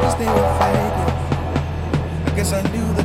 Cause they were fading I guess I knew that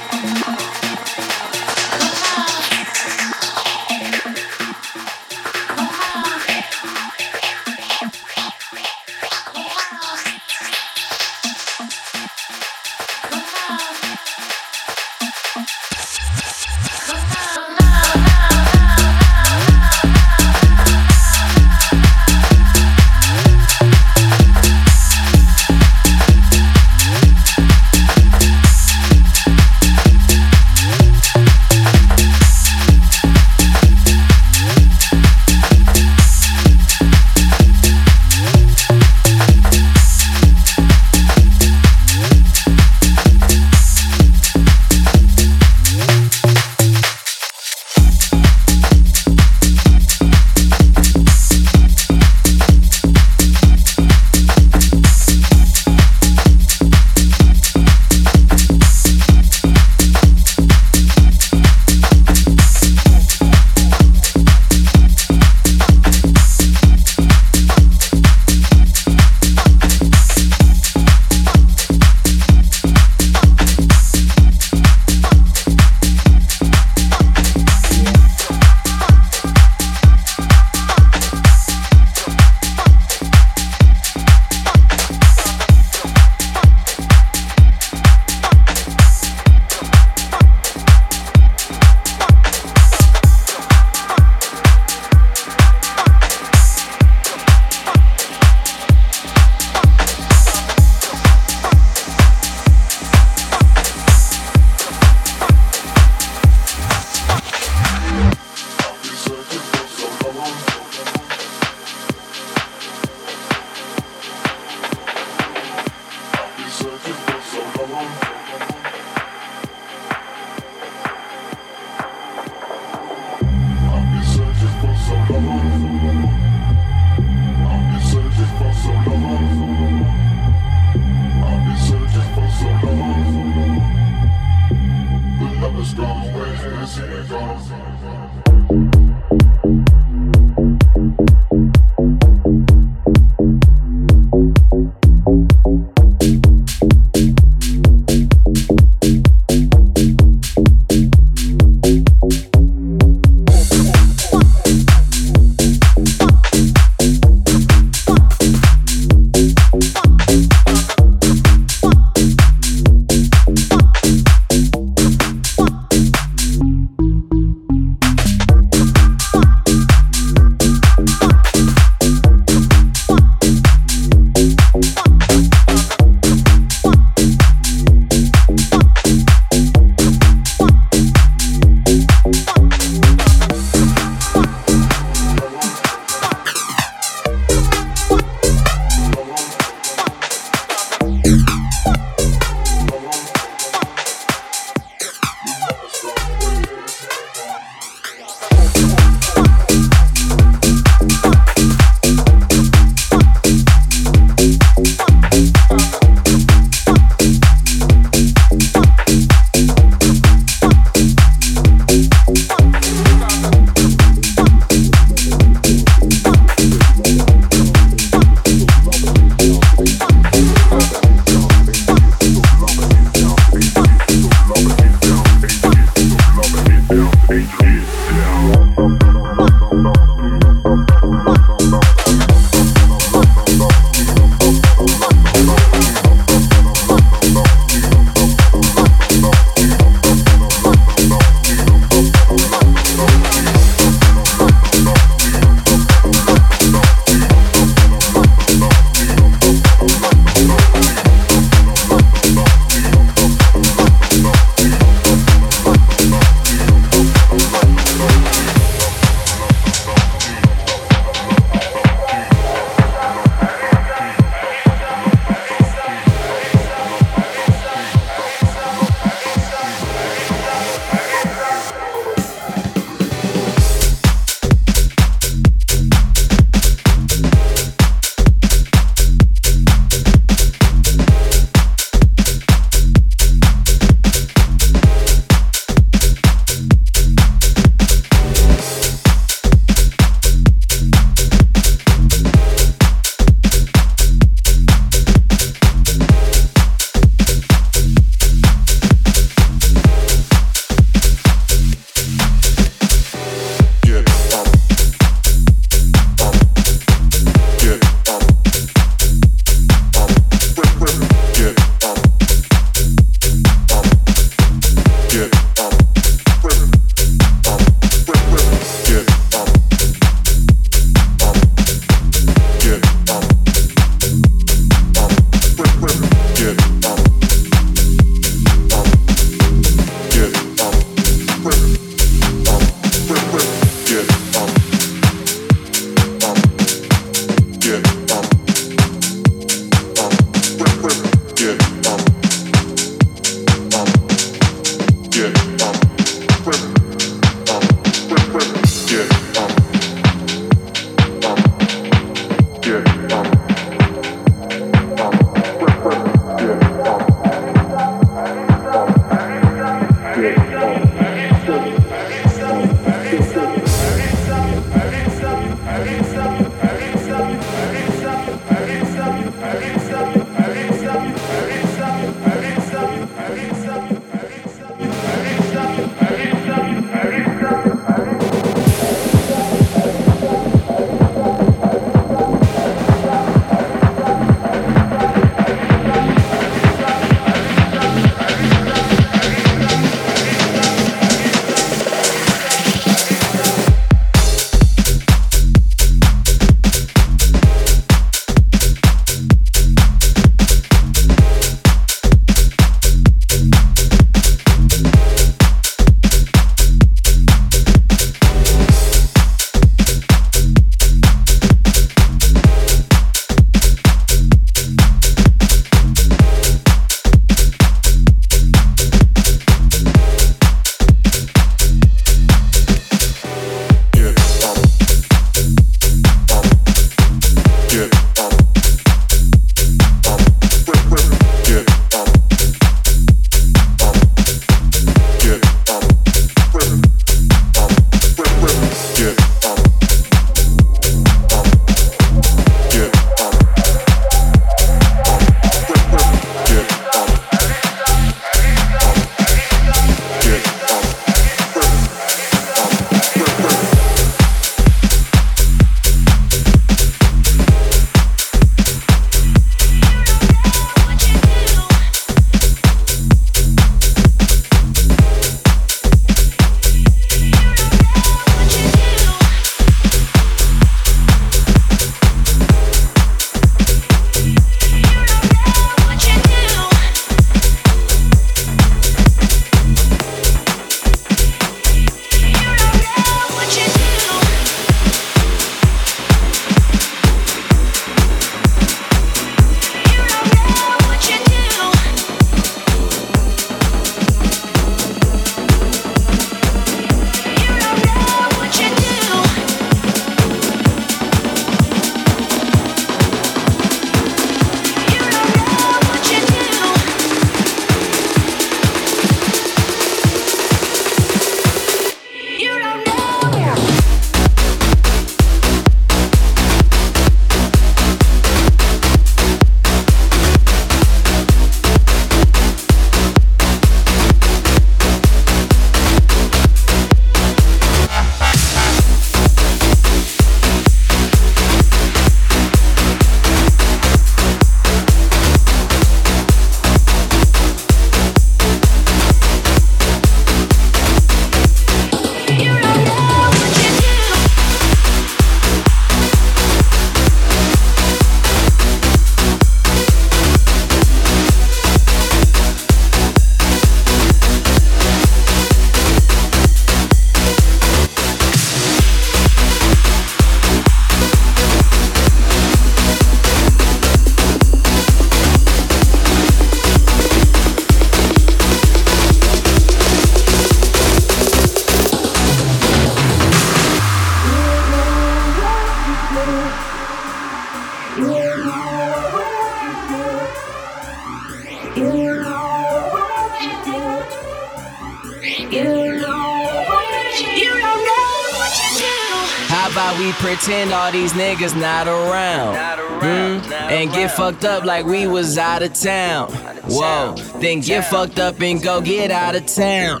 pretend all these niggas not around. Hmm? And get fucked up like we was out of town. Whoa, then get fucked up and go get out of town.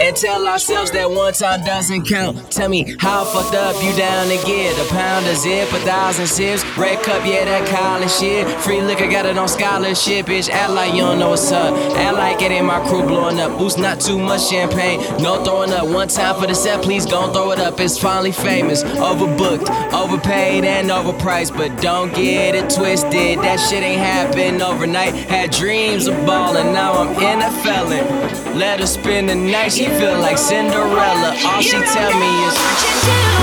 And tell ourselves that one time doesn't count. Tell me how fucked up you down to get a pound of zip, a thousand sips. Red cup, yeah, that college shit. Free liquor, got it on scholarship, bitch. Act like you don't know what's up. Act like it ain't my crew blowing up. Boost not too much champagne. No throwing up. One time for the set, please gon' throw it up. It's finally famous. Overbooked, overpaid, and overpriced. But don't get it twisted. That shit ain't happen overnight. Had dreams of ballin', now I'm in a felon. Let her spend the night, she feel like Cinderella. All she tell me is.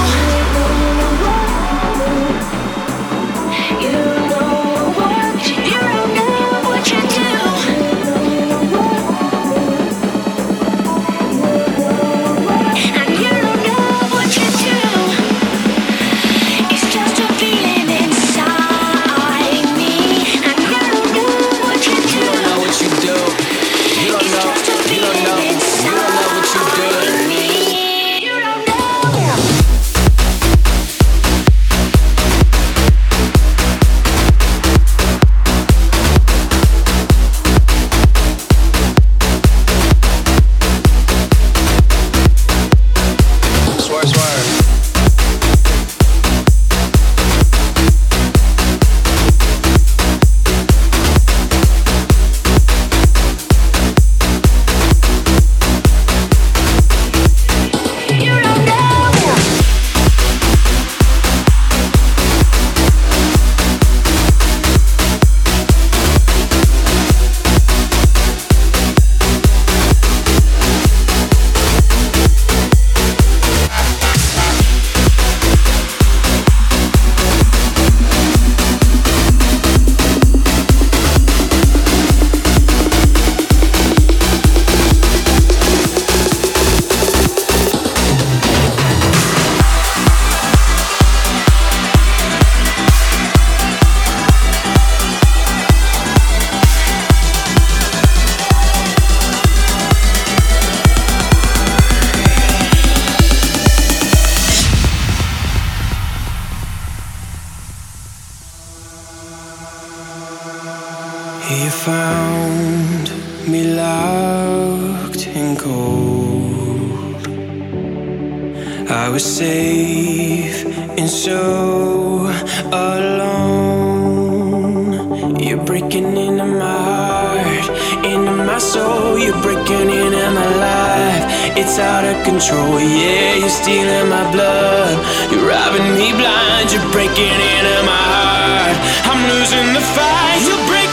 It's out of control. Yeah, you're stealing my blood. You're robbing me blind. You're breaking into my heart. I'm losing the fight. You're breaking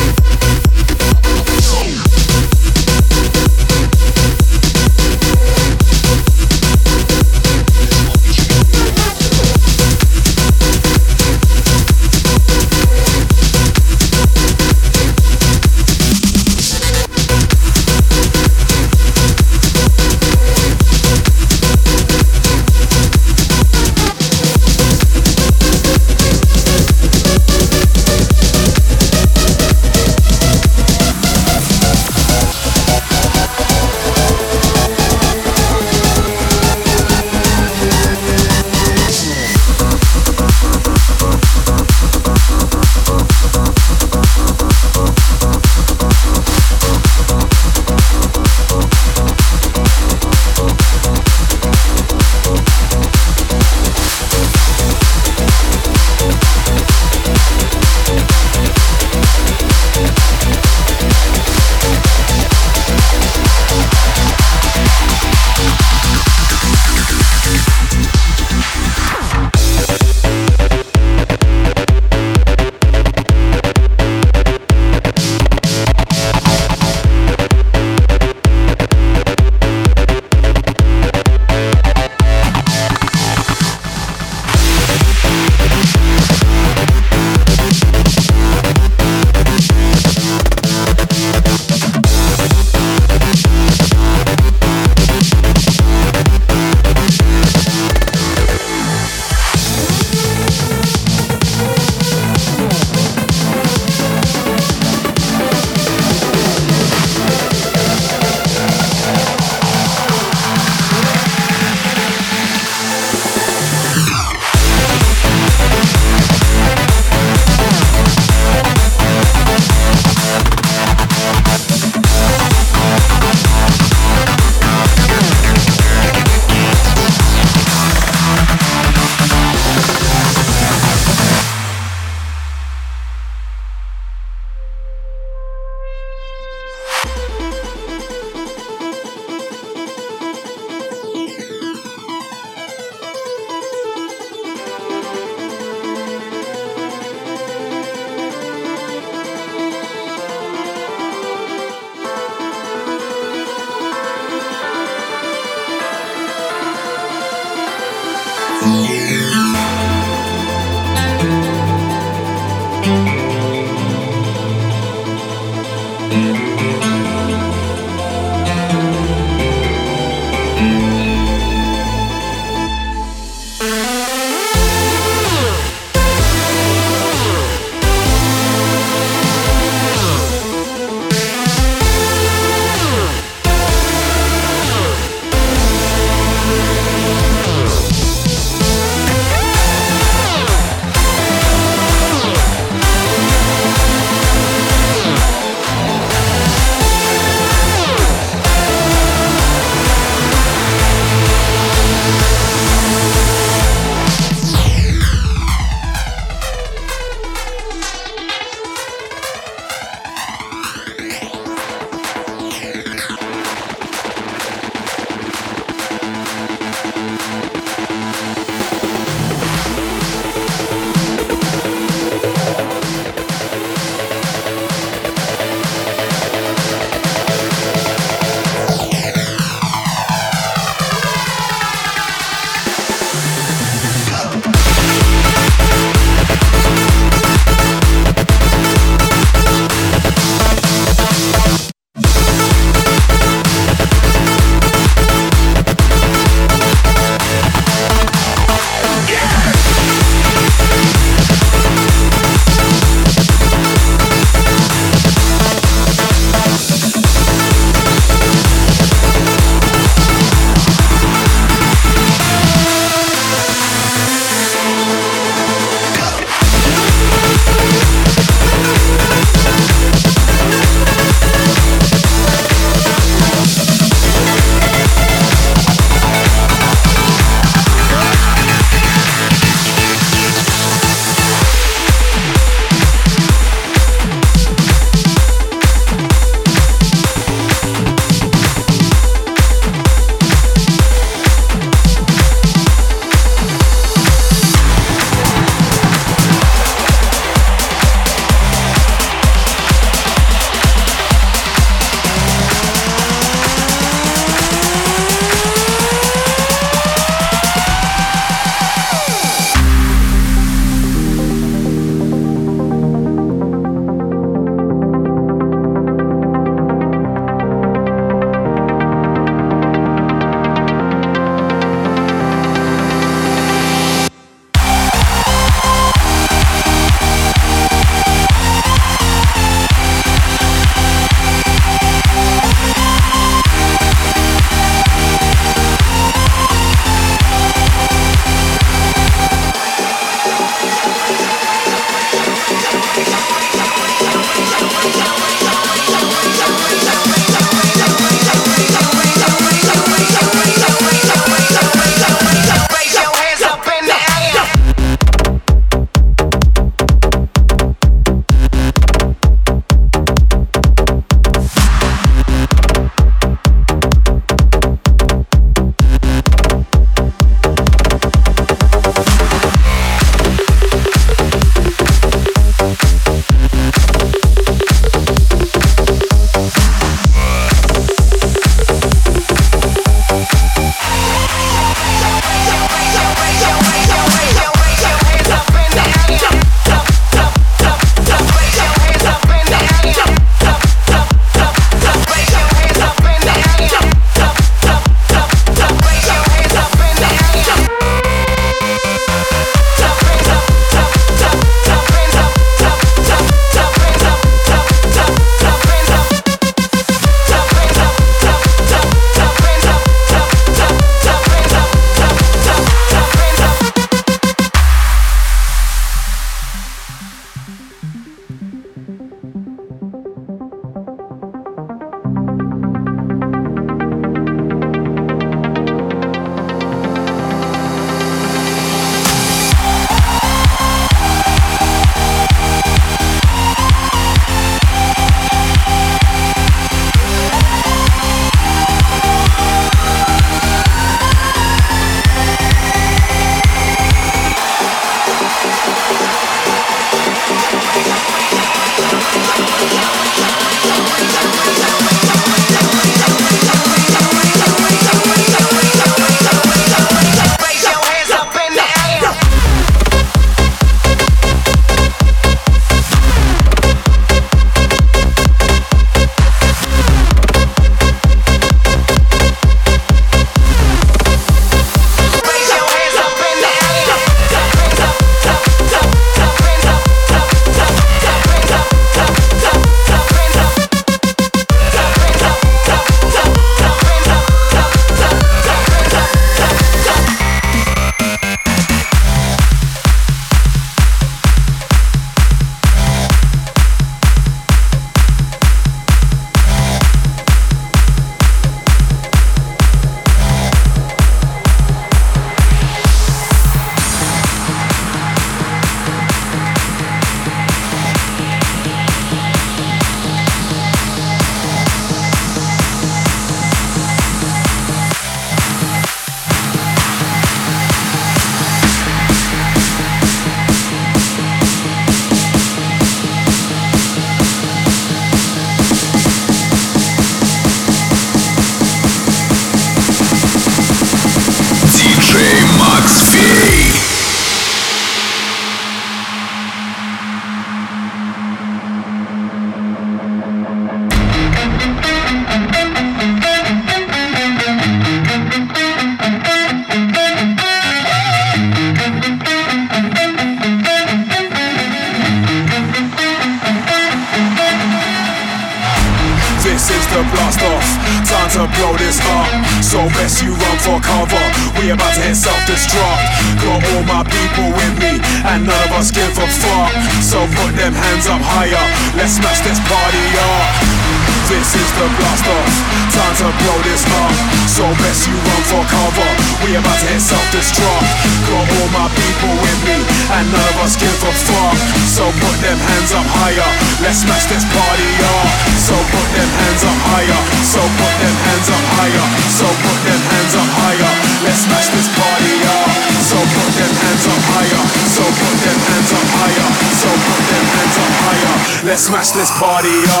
smash this party up.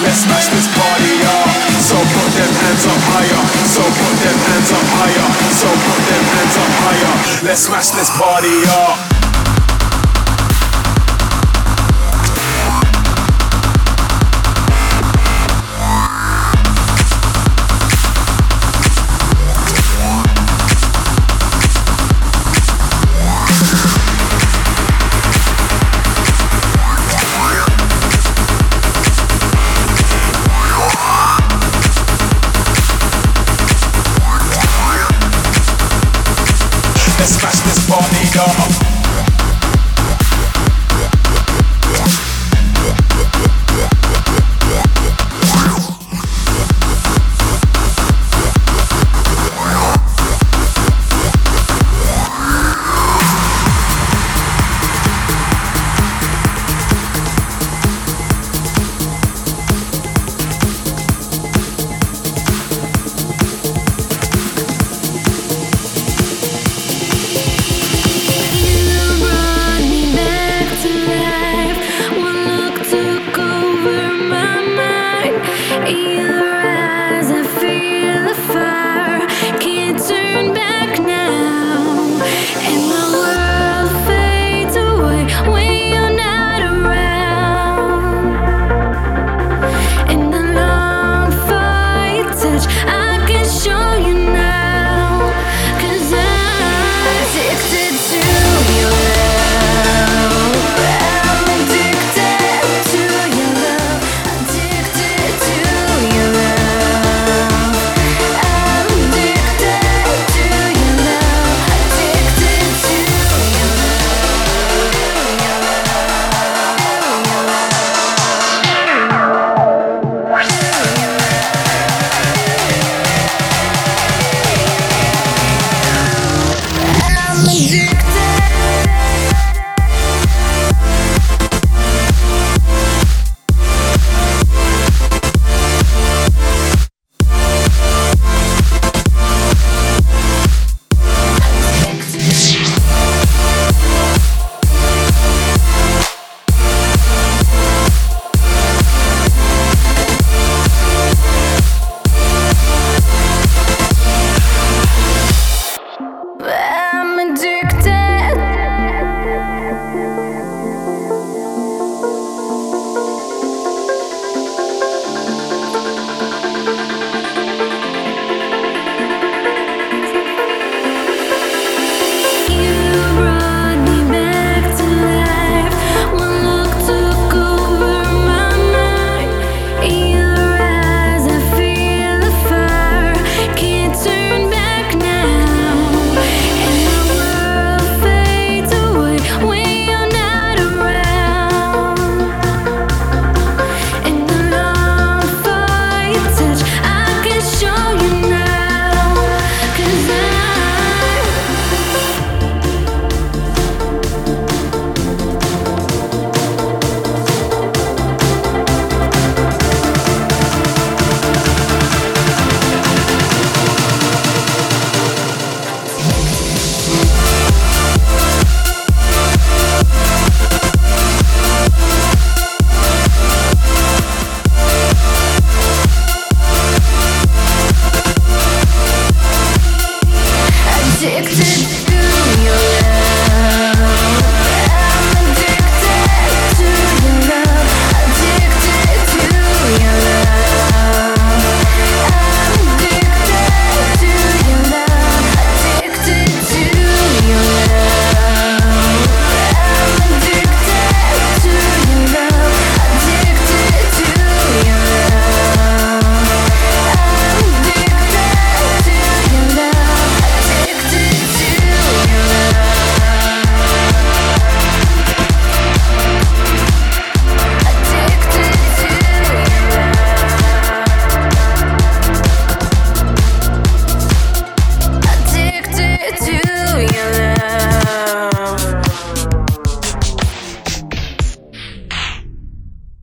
Let's smash this party up. So put them hands up higher. So put them hands up higher. So put them hands up higher. Let's smash this party up.